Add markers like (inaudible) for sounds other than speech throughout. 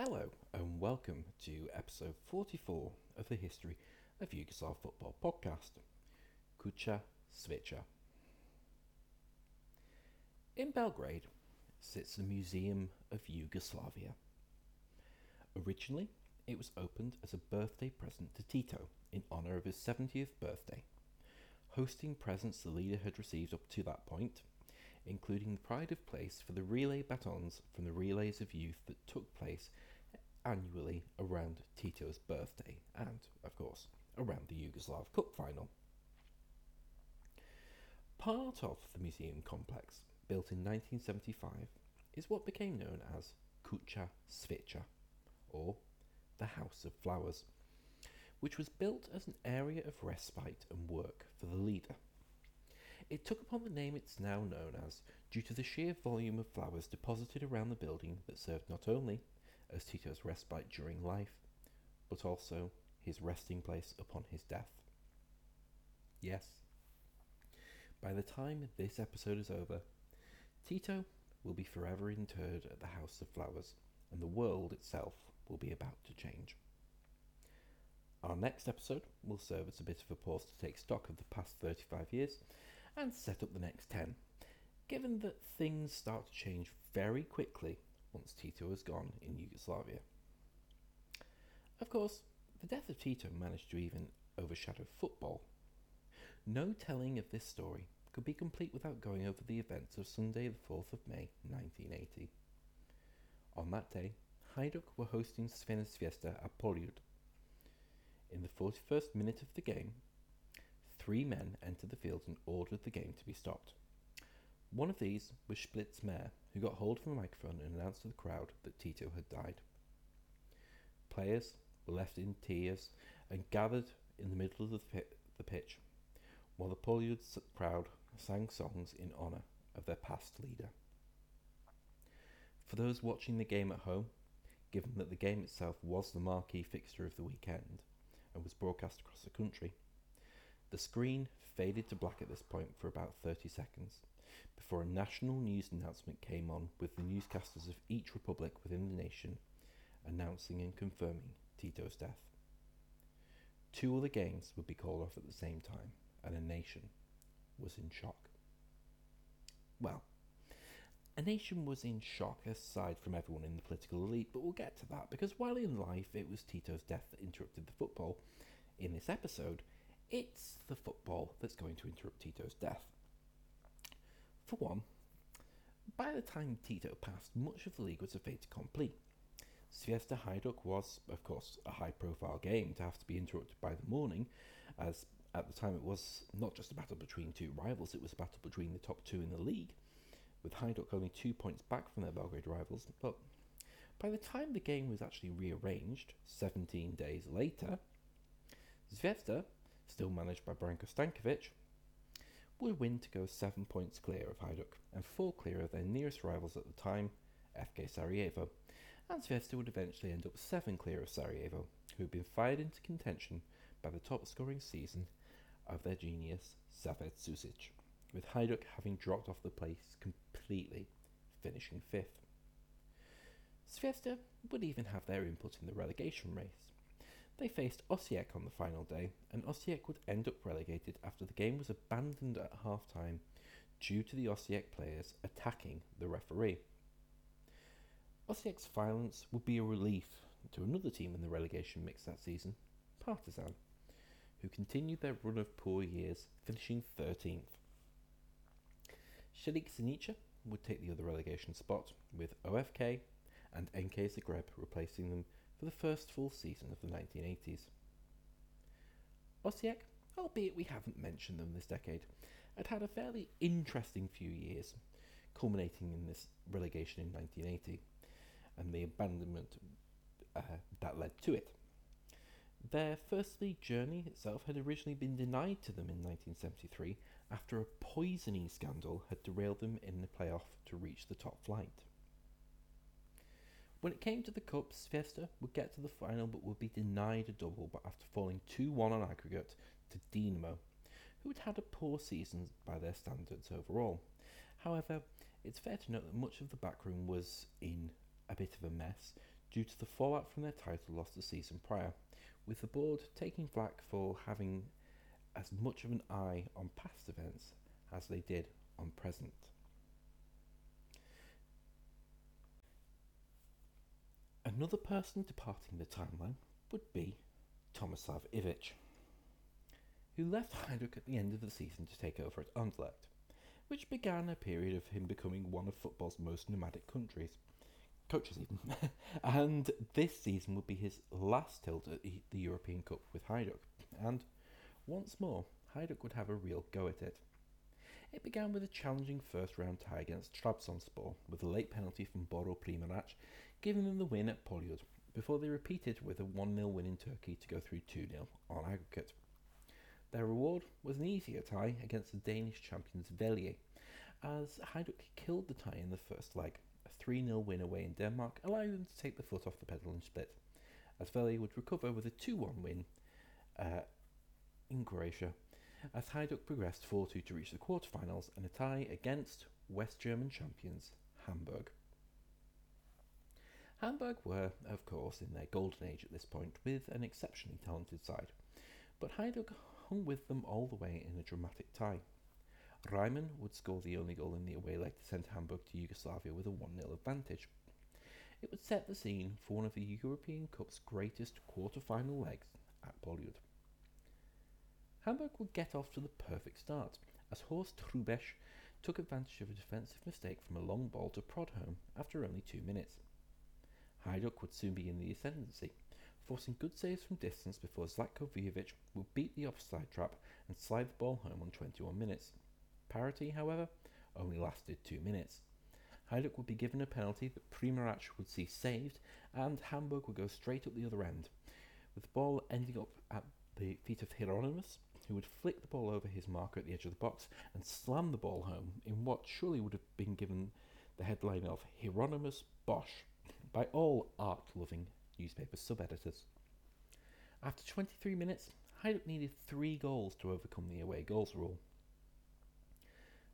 Hello and welcome to episode 44 of the History of Yugoslav Football podcast, Kuca Cveca. In Belgrade sits the Museum of Yugoslavia. Originally, it was opened as a birthday present to Tito in honour of his 70th birthday, hosting presents the leader had received up to that point, including the pride of place for the relay batons from the relays of youth that took place annually around Tito's birthday and, of course, around the Yugoslav Cup final. Part of the museum complex, built in 1975, is what became known as Kuca Cveca, or the House of Flowers, which was built as an area of respite and work for the leader. It took upon the name it's now known as due to the sheer volume of flowers deposited around the building that served not only as Tito's respite during life, but also his resting place upon his death. Yes, by the time this episode is over, Tito will be forever interred at the House of Flowers, and the world itself will be about to change. Our next episode will serve as a bit of a pause to take stock of the past 35 years and set up the next 10, given that things start to change very quickly once Tito is gone in Yugoslavia. Of course, the death of Tito managed to even overshadow football. No telling of this story could be complete without going over the events of Sunday, the 4th of May 1980. On that day, Hajduk were hosting Crvena Zvezda at Poljud. In the 41st minute of the game, three men entered the field and ordered the game to be stopped. One of these was Split's mayor, who got hold of a microphone and announced to the crowd that Tito had died. Players were left in tears and gathered in the middle of the, pit, the pitch, while the Poljud crowd sang songs in honour of their past leader. For those watching the game at home, given that the game itself was the marquee fixture of the weekend and was broadcast across the country, the screen faded to black at this point for about 30 seconds before a national news announcement came on with the newscasters of each republic within the nation announcing and confirming Tito's death. Two other games would be called off at the same time, and a nation was in shock. Well, a nation was in shock aside from everyone in the political elite, but we'll get to that because while in life it was Tito's death that interrupted the football, in this episode, it's the football that's going to interrupt Tito's death. For one, by the time Tito passed, much of the league was a fait accompli. Zvezda Hajduk was, of course, a high profile game to have to be interrupted by the morning, as at the time it was not just a battle between two rivals, it was a battle between the top two in the league, with Hajduk only two points back from their Belgrade rivals. But by the time the game was actually rearranged, 17 days later, Zvezda, still managed by Branko Stankovic, would win to go seven points clear of Hajduk and four clear of their nearest rivals at the time, FK Sarajevo, and Zvezda would eventually end up seven clear of Sarajevo, who had been fired into contention by the top scoring season of their genius Safet Susic, with Hajduk having dropped off the place completely, finishing fifth. Zvezda would even have their input in the relegation race. They faced Osijek on the final day, and Osijek would end up relegated after the game was abandoned at half time due to the Osijek players attacking the referee. Osijek's violence would be a relief to another team in the relegation mix that season, Partizan, who continued their run of poor years, finishing 13th. Hajduk Zenica would take the other relegation spot, with OFK and NK Zagreb replacing them for the first full season of the 1980s. Osijek, albeit we haven't mentioned them this decade, had had a fairly interesting few years, culminating in this relegation in 1980 and the abandonment uh, that led to it. Their first league journey itself had originally been denied to them in 1973 after a poisoning scandal had derailed them in the playoff to reach the top flight. When it came to the Cups, Zvezda would get to the final but would be denied a double but after falling 2 1 on aggregate to Dinamo, who had had a poor season by their standards overall. However, it's fair to note that much of the backroom was in a bit of a mess due to the fallout from their title loss the season prior, with the board taking flack for having as much of an eye on past events as they did on present. Another person departing the timeline would be Tomislav Ivic, who left Hajduk at the end of the season to take over at Anderlecht, which began a period of him becoming one of football's most nomadic countries. Coaches, even. (laughs) and this season would be his last tilt at the European Cup with Hajduk, and once more, Hajduk would have a real go at it. It began with a challenging first round tie against Trabzonspor, with a late penalty from Boro Primorac giving them the win at Poljud, before they repeated with a 1 0 win in Turkey to go through 2 0 on aggregate. Their reward was an easier tie against the Danish champions Vejle, as Hajduk killed the tie in the first leg, a 3 0 win away in Denmark, allowing them to take the foot off the pedal and split, as Vejle would recover with a 2 1 win uh, in Croatia, as Hajduk progressed 4 2 to reach the quarterfinals and a tie against West German champions Hamburg. Hamburg were, of course, in their golden age at this point, with an exceptionally talented side, but Hajduk hung with them all the way in a dramatic tie. Reimann would score the only goal in the away leg to send Hamburg to Yugoslavia with a 1 0 advantage. It would set the scene for one of the European Cup's greatest quarter final legs at Poljud. Hamburg would get off to the perfect start, as Horst Hrubesch took advantage of a defensive mistake from a long ball to prod home after only two minutes. Hajduk would soon be in the ascendancy, forcing good saves from distance before Zlatko Vujovic would beat the offside trap and slide the ball home on 21 minutes. Parity, however, only lasted two minutes. Hajduk would be given a penalty that Primorac would see saved, and Hamburg would go straight up the other end, with the ball ending up at the feet of Hieronymus, who would flick the ball over his marker at the edge of the box and slam the ball home in what surely would have been given the headline of Hieronymus Bosch by all art loving newspaper sub editors. After 23 minutes, Hajduk needed three goals to overcome the away goals rule.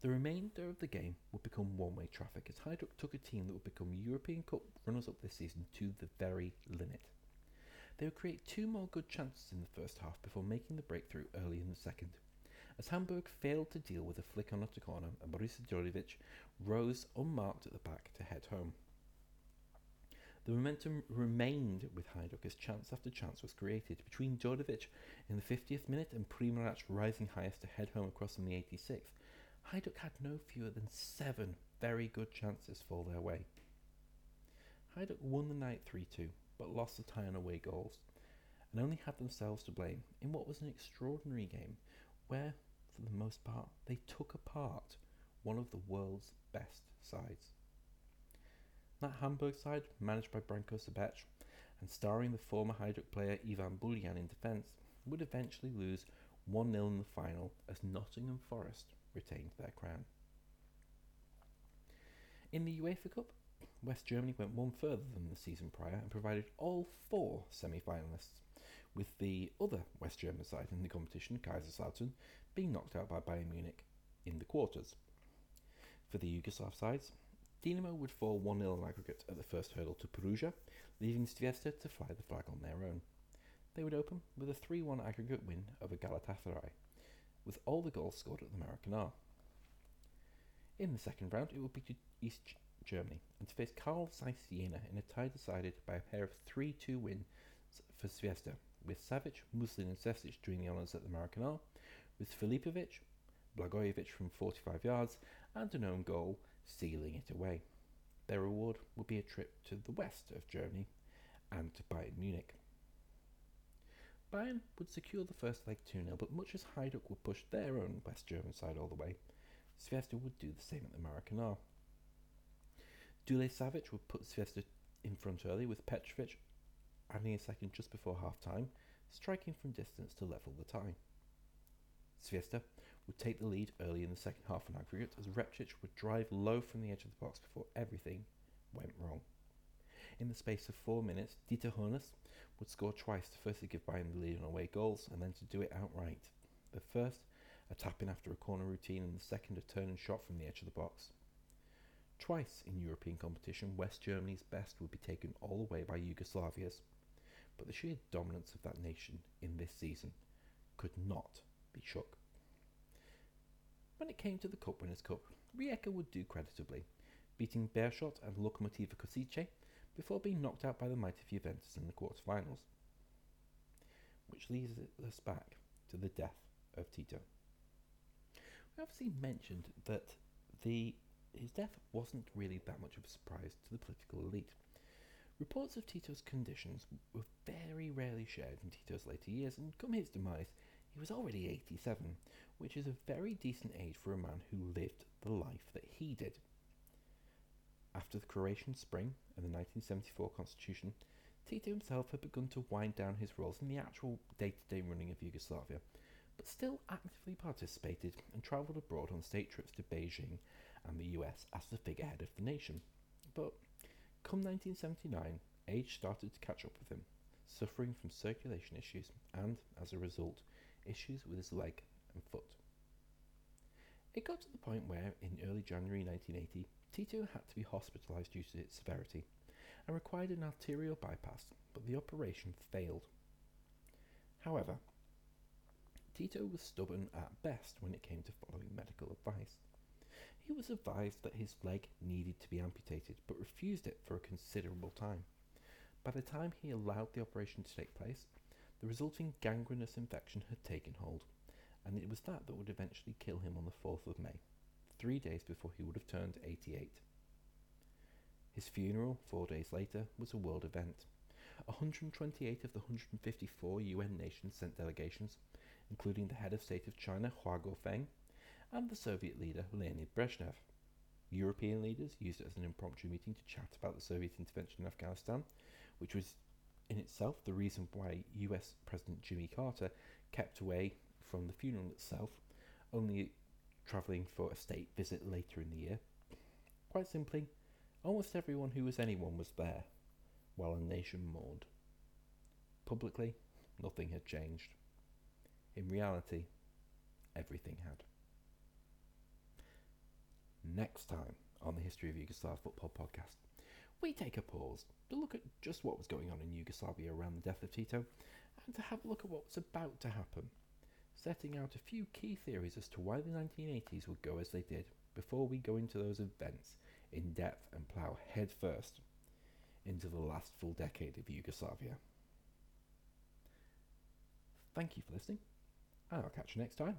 The remainder of the game would become one way traffic as Hajduk took a team that would become European Cup runners up this season to the very limit. They would create two more good chances in the first half before making the breakthrough early in the second. As Hamburg failed to deal with a flick on a corner and Borisa Djordjevic rose unmarked at the back to head home. The momentum remained with Hajduk as chance after chance was created between Djordjevic in the 50th minute and Primorac rising highest to head home across in the 86th. Hajduk had no fewer than seven very good chances fall their way. Hajduk won the night 3 2, but lost the tie on away goals, and only had themselves to blame in what was an extraordinary game where, for the most part, they took apart one of the world's best sides. That Hamburg side, managed by Branko Zebec and starring the former Hajduk player Ivan Buljan in defence, would eventually lose 1 0 in the final as Nottingham Forest retained their crown. In the UEFA Cup, West Germany went one further than the season prior and provided all four semi finalists, with the other West German side in the competition, Kaiserslautern, being knocked out by Bayern Munich in the quarters. For the Yugoslav sides, Dinamo would fall 1 0 in aggregate at the first hurdle to Perugia, leaving Zvezda to fly the flag on their own. They would open with a 3 1 aggregate win over Galatasaray, with all the goals scored at the Maracanã. In the second round, it would be to East Germany and to face Carl Zeiss Jena in a tie decided by a pair of 3 2 wins for Zvezda, with Savic, Muslin, and Sesic doing the honours at the Maracanã, with Filipovic, Blagojevic from 45 yards, and an own goal sealing it away. Their reward would be a trip to the west of Germany and to Bayern Munich. Bayern would secure the first leg 2 0, but much as Hajduk would push their own West German side all the way, Zvezda would do the same at the Maracanã. Dule Savic would put Zvezda in front early, with Petrovic adding a second just before half time, striking from distance to level the tie. Zvezda would take the lead early in the second half on aggregate as Repcic would drive low from the edge of the box before everything went wrong. In the space of four minutes, Dieter Hoeneß would score twice to firstly give Bayern the lead on away goals and then to do it outright. The first, a tap in after a corner routine, and the second, a turn and shot from the edge of the box. Twice in European competition, West Germany's best would be taken all away by Yugoslavia's, but the sheer dominance of that nation in this season could not be shook. When it came to the Cup Winners' Cup, Rijeka would do creditably, beating Beerschot and Lokomotiva Košice before being knocked out by the mighty Juventus in the quarterfinals. Which leads us back to the death of Tito. We obviously mentioned that the his death wasn't really that much of a surprise to the political elite. Reports of Tito's conditions were very rarely shared in Tito's later years, and come his demise, he was already 87, which is a very decent age for a man who lived the life that he did. After the Croatian Spring and the 1974 Constitution, Tito himself had begun to wind down his roles in the actual day to day running of Yugoslavia, but still actively participated and travelled abroad on state trips to Beijing and the US as the figurehead of the nation. But come 1979, age started to catch up with him, suffering from circulation issues and, as a result, issues with his leg and foot. It got to the point where, in early January 1980, Tito had to be hospitalised due to its severity and required an arterial bypass, but the operation failed. However, Tito was stubborn at best when it came to following medical advice. He was advised that his leg needed to be amputated, but refused it for a considerable time. By the time he allowed the operation to take place, the resulting gangrenous infection had taken hold, and it was that that would eventually kill him on the 4th of May, three days before he would have turned 88. His funeral, four days later, was a world event. 128 of the 154 UN nations sent delegations, including the head of state of China, Hua Guofeng, and the Soviet leader Leonid Brezhnev. European leaders used it as an impromptu meeting to chat about the Soviet intervention in Afghanistan, which was in itself the reason why US President Jimmy Carter kept away from the funeral itself, only travelling for a state visit later in the year. Quite simply, almost everyone who was anyone was there, while a nation mourned. Publicly, nothing had changed. In reality, everything had. Next time on the History of Yugoslav Football podcast, we take a pause to look at just what was going on in Yugoslavia around the death of Tito and to have a look at what was about to happen, setting out a few key theories as to why the 1980s would go as they did before we go into those events in depth and plough headfirst into the last full decade of Yugoslavia. Thank you for listening, and I'll catch you next time.